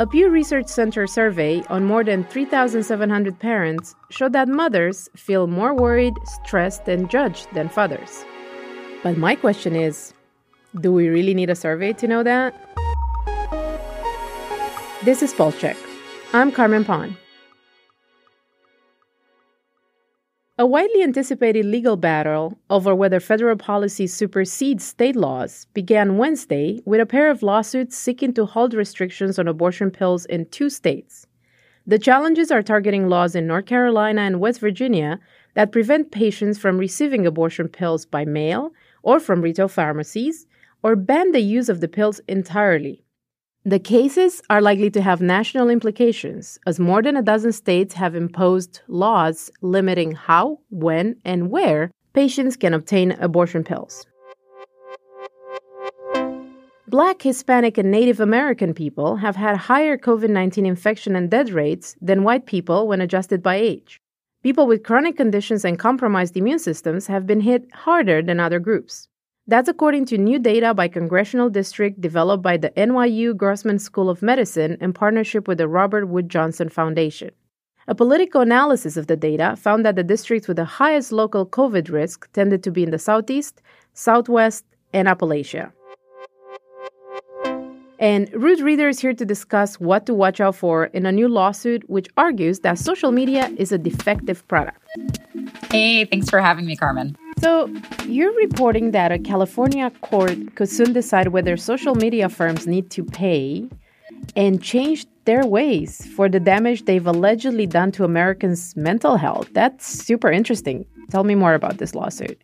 A Pew Research Center survey on more than 3,700 parents showed that mothers feel more worried, stressed, and judged than fathers. But my question is do we really need a survey to know that? This is Pulse Check. I'm Carmen Paun. A widely anticipated legal battle over whether federal policy supersedes state laws began Wednesday with a pair of lawsuits seeking to halt restrictions on abortion pills in two states. The challenges are targeting laws in North Carolina and West Virginia that prevent patients from receiving abortion pills by mail or from retail pharmacies, or ban the use of the pills entirely. The cases are likely to have national implications, as more than a dozen states have imposed laws limiting how, when, and where patients can obtain abortion pills. Black, Hispanic, and Native American people have had higher COVID 19 infection and death rates than white people when adjusted by age. People with chronic conditions and compromised immune systems have been hit harder than other groups. That's according to new data by congressional district developed by the NYU Grossman School of Medicine in partnership with the Robert Wood Johnson Foundation. A Politico analysis of the data found that the districts with the highest local COVID risk tended to be in the Southeast, Southwest, and Appalachia. And Ruth Reader is here to discuss what to watch out for in a new lawsuit which argues that social media is a defective product. Hey, thanks for having me, Carmen. So, you're reporting that a California court could soon decide whether social media firms need to pay and change their ways for the damage they've allegedly done to Americans' mental health. That's super interesting. Tell me more about this lawsuit.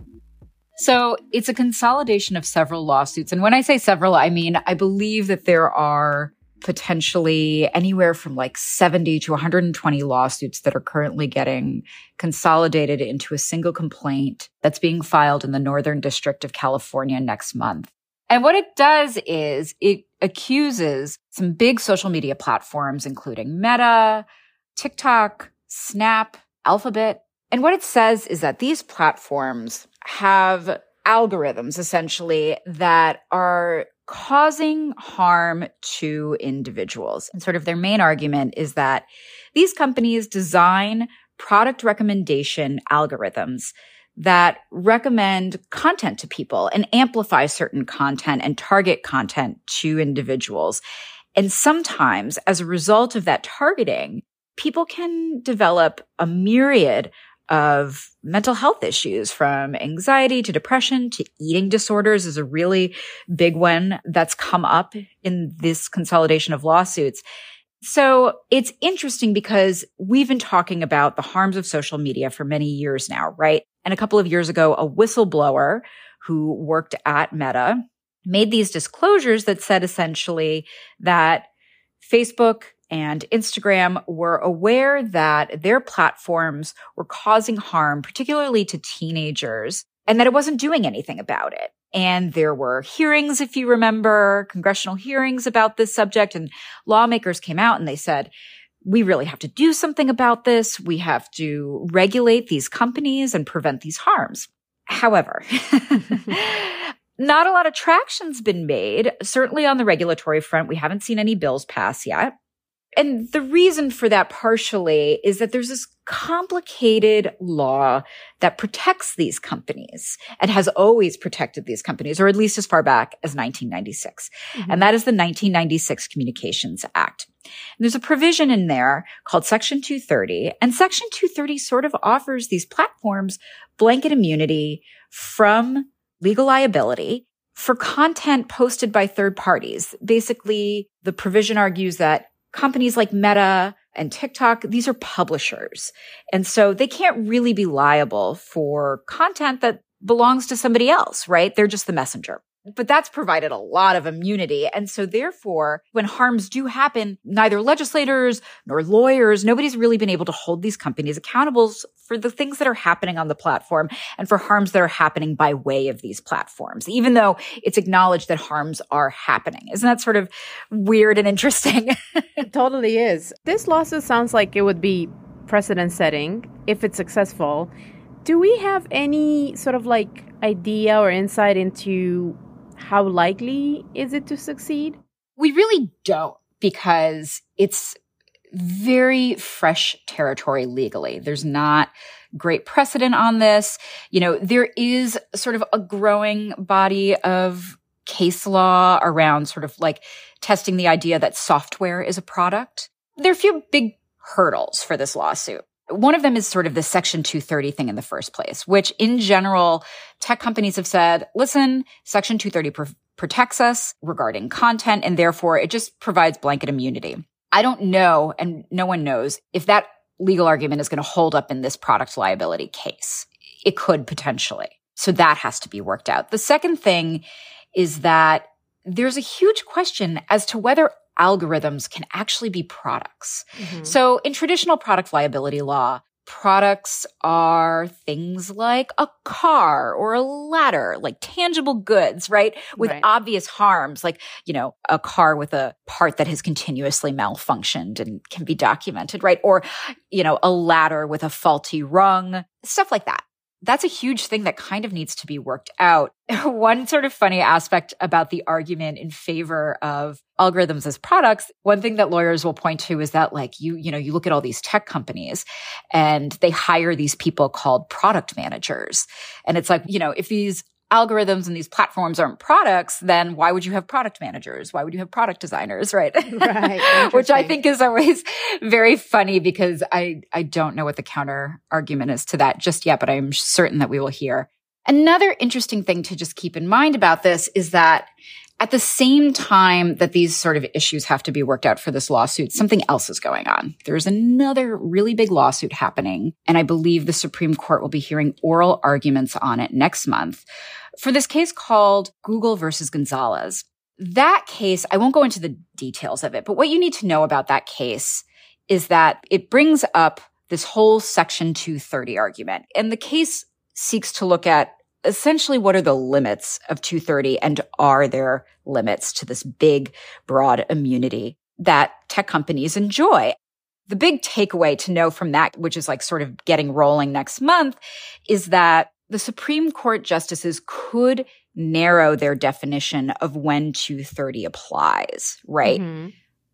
So, it's a consolidation of several lawsuits. And when I say several, I mean, I believe that there are potentially anywhere from like 70 to 120 lawsuits that are currently getting consolidated into a single complaint that's being filed in the Northern District of California next month. And what it does is it accuses some big social media platforms, including Meta, TikTok, Snap, Alphabet. And what it says is that these platforms have algorithms essentially that are causing harm to individuals. And sort of their main argument is that these companies design product recommendation algorithms that recommend content to people and amplify certain content and target content to individuals. And sometimes as a result of that targeting, people can develop a myriad of mental health issues from anxiety to depression to eating disorders is a really big one that's come up in this consolidation of lawsuits. So it's interesting because we've been talking about the harms of social media for many years now, right? And a couple of years ago, a whistleblower who worked at Meta made these disclosures that said essentially that Facebook and Instagram were aware that their platforms were causing harm, particularly to teenagers, and that it wasn't doing anything about it. And there were hearings, if you remember, congressional hearings about this subject, and lawmakers came out and they said, we really have to do something about this. We have to regulate these companies and prevent these harms. However, not a lot of traction's been made. Certainly on the regulatory front, we haven't seen any bills pass yet. And the reason for that partially is that there's this complicated law that protects these companies and has always protected these companies, or at least as far back as 1996. Mm-hmm. And that is the 1996 Communications Act. And there's a provision in there called Section 230. And Section 230 sort of offers these platforms blanket immunity from legal liability for content posted by third parties. Basically, the provision argues that companies like Meta and TikTok, these are publishers. And so they can't really be liable for content that belongs to somebody else, right? They're just the messenger but that's provided a lot of immunity. And so therefore, when harms do happen, neither legislators nor lawyers, nobody's really been able to hold these companies accountable for the things that are happening on the platform and for harms that are happening by way of these platforms, even though it's acknowledged that harms are happening. Isn't that sort of weird and interesting? it totally is. This lawsuit sounds like it would be precedent setting if it's successful. Do we have any sort of like idea or insight into how likely is it to succeed? We really don't. because it's very fresh territory legally. There's not great precedent on this. You know, there is sort of a growing body of case law around sort of like testing the idea that software is a product. There are a few big hurdles for this lawsuit. One of them is sort of the Section 230 thing in the first place, which in general, tech companies have said, listen, Section 230 pr- protects us regarding content, and therefore it just provides blanket immunity. I don't know, and no one knows, if that legal argument is going to hold up in this product liability case. It could potentially. So that has to be worked out. The second thing is that there's a huge question as to whether algorithms can actually be products. Mm-hmm. So in traditional product liability law, products are things like a car or a ladder, like tangible goods, right? With right. obvious harms, like, you know, a car with a part that has continuously malfunctioned and can be documented, right? Or, you know, a ladder with a faulty rung, stuff like that that's a huge thing that kind of needs to be worked out. one sort of funny aspect about the argument in favor of algorithms as products, one thing that lawyers will point to is that like you, you know, you look at all these tech companies and they hire these people called product managers. And it's like, you know, if these algorithms and these platforms aren't products, then why would you have product managers? Why would you have product designers? Right. Right. Which I think is always very funny because I, I don't know what the counter argument is to that just yet, but I'm certain that we will hear. Another interesting thing to just keep in mind about this is that at the same time that these sort of issues have to be worked out for this lawsuit, something else is going on. There's another really big lawsuit happening, and I believe the Supreme Court will be hearing oral arguments on it next month for this case called Google versus Gonzalez. That case, I won't go into the details of it, but what you need to know about that case is that it brings up this whole Section 230 argument. And the case seeks to look at essentially what are the limits of 230 and are there limits to this big, broad immunity that tech companies enjoy? The big takeaway to know from that, which is like sort of getting rolling next month, is that the Supreme Court justices could narrow their definition of when 230 applies, right? Mm-hmm.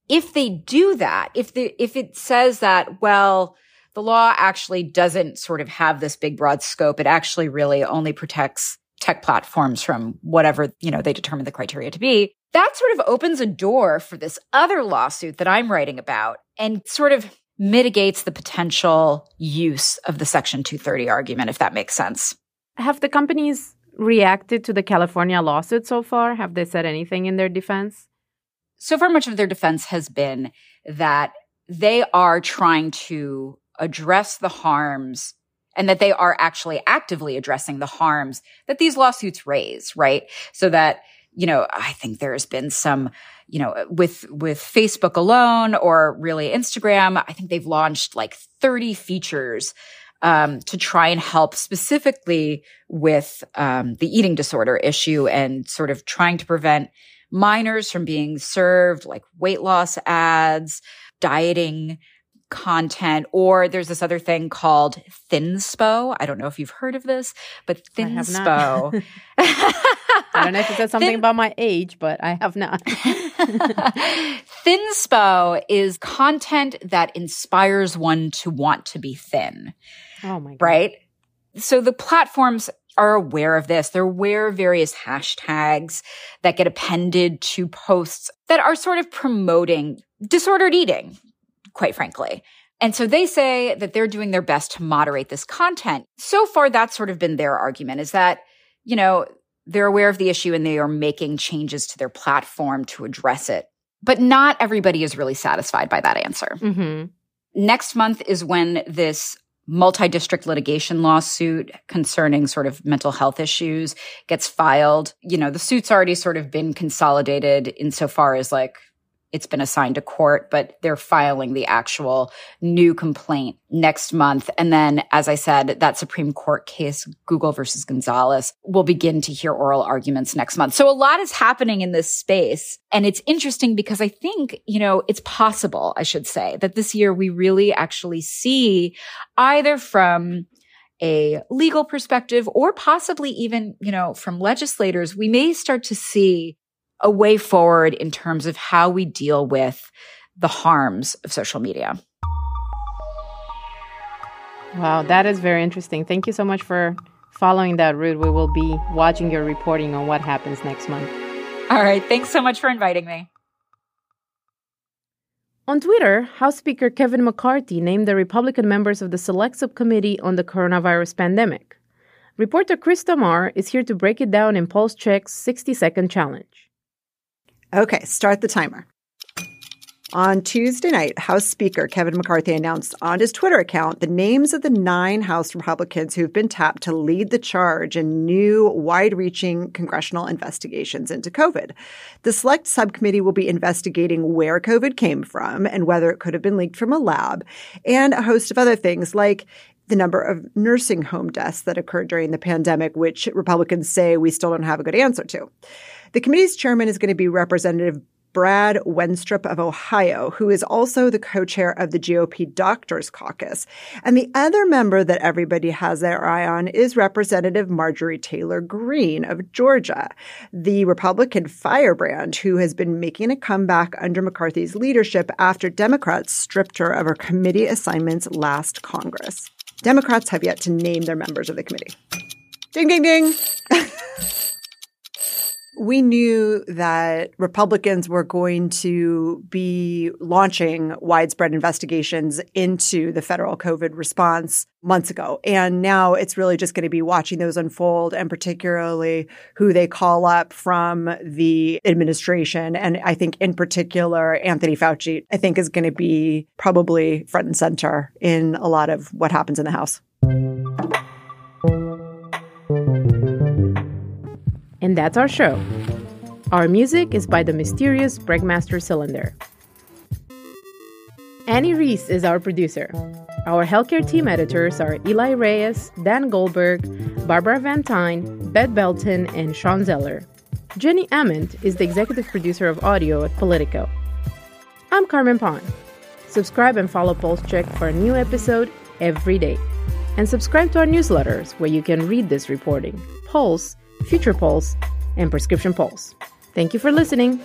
If they do that, if the, if it says that, well, the law actually doesn't sort of have this big broad scope. It actually really only protects tech platforms from whatever, you know, they determine the criteria to be. That sort of opens a door for this other lawsuit that I'm writing about and sort of mitigates the potential use of the Section 230 argument, if that makes sense. Have the companies reacted to the California lawsuit so far? Have they said anything in their defense? So far, much of their defense has been that they are trying to address the harms and that they are actually actively addressing the harms that these lawsuits raise, right? So that, you know, I think there's been some, you know, with, with Facebook alone or really Instagram, I think they've launched like 30 features um, to try and help specifically with um, the eating disorder issue and sort of trying to prevent minors from being served like weight loss ads, dieting content, or there's this other thing called Thinspo. I don't know if you've heard of this, but Thinspo. I don't know if it says something Thin- about my age, but I have not. Thinspo is content that inspires one to want to be thin. Oh my God. Right? So the platforms are aware of this. They're aware of various hashtags that get appended to posts that are sort of promoting disordered eating, quite frankly. And so they say that they're doing their best to moderate this content. So far, that's sort of been their argument is that, you know, they're aware of the issue and they are making changes to their platform to address it. But not everybody is really satisfied by that answer. Mm-hmm. Next month is when this multi-district litigation lawsuit concerning sort of mental health issues gets filed. You know, the suit's already sort of been consolidated insofar as like it's been assigned to court, but they're filing the actual new complaint next month. And then, as I said, that Supreme Court case, Google versus Gonzalez, will begin to hear oral arguments next month. So a lot is happening in this space. And it's interesting because I think, you know, it's possible, I should say, that this year we really actually see either from a legal perspective or possibly even, you know, from legislators, we may start to see a way forward in terms of how we deal with the harms of social media. Wow, that is very interesting. Thank you so much for following that route. We will be watching your reporting on what happens next month. All right. Thanks so much for inviting me. On Twitter, House Speaker Kevin McCarthy named the Republican members of the Select Subcommittee on the Coronavirus Pandemic. Reporter Krista Mahr is here to break it down in Pulse Check's 60 second challenge. Okay, start the timer. On Tuesday night, House Speaker Kevin McCarthy announced on his Twitter account the names of the nine House Republicans who've been tapped to lead the charge in new, wide reaching congressional investigations into COVID. The select subcommittee will be investigating where COVID came from and whether it could have been leaked from a lab, and a host of other things like the number of nursing home deaths that occurred during the pandemic, which Republicans say we still don't have a good answer to. The committee's chairman is going to be Representative Brad Wenstrup of Ohio, who is also the co-chair of the GOP Doctors Caucus. And the other member that everybody has their eye on is Representative Marjorie Taylor Greene of Georgia, the Republican firebrand who has been making a comeback under McCarthy's leadership after Democrats stripped her of her committee assignments last Congress. Democrats have yet to name their members of the committee. Ding, ding, ding. we knew that Republicans were going to be launching widespread investigations into the federal COVID response months ago. And now it's really just going to be watching those unfold and particularly who they call up from the administration. And I think in particular, Anthony Fauci, I think is going to be probably front and center in a lot of what happens in the House. And that's our show. Our music is by the mysterious Breakmaster Cylinder. Annie Reese is our producer. Our healthcare team editors are Eli Reyes, Dan Goldberg, Barbara Van Tyne, Beth Belton, and Sean Zeller. Jenny Ament is the executive producer of audio at Politico. I'm Carmen Paun. Subscribe and follow Pulse Check for a new episode every day. And subscribe to our newsletters where you can read this reporting. Pulse Future Pulse, and Prescription Pulse. Thank you for listening.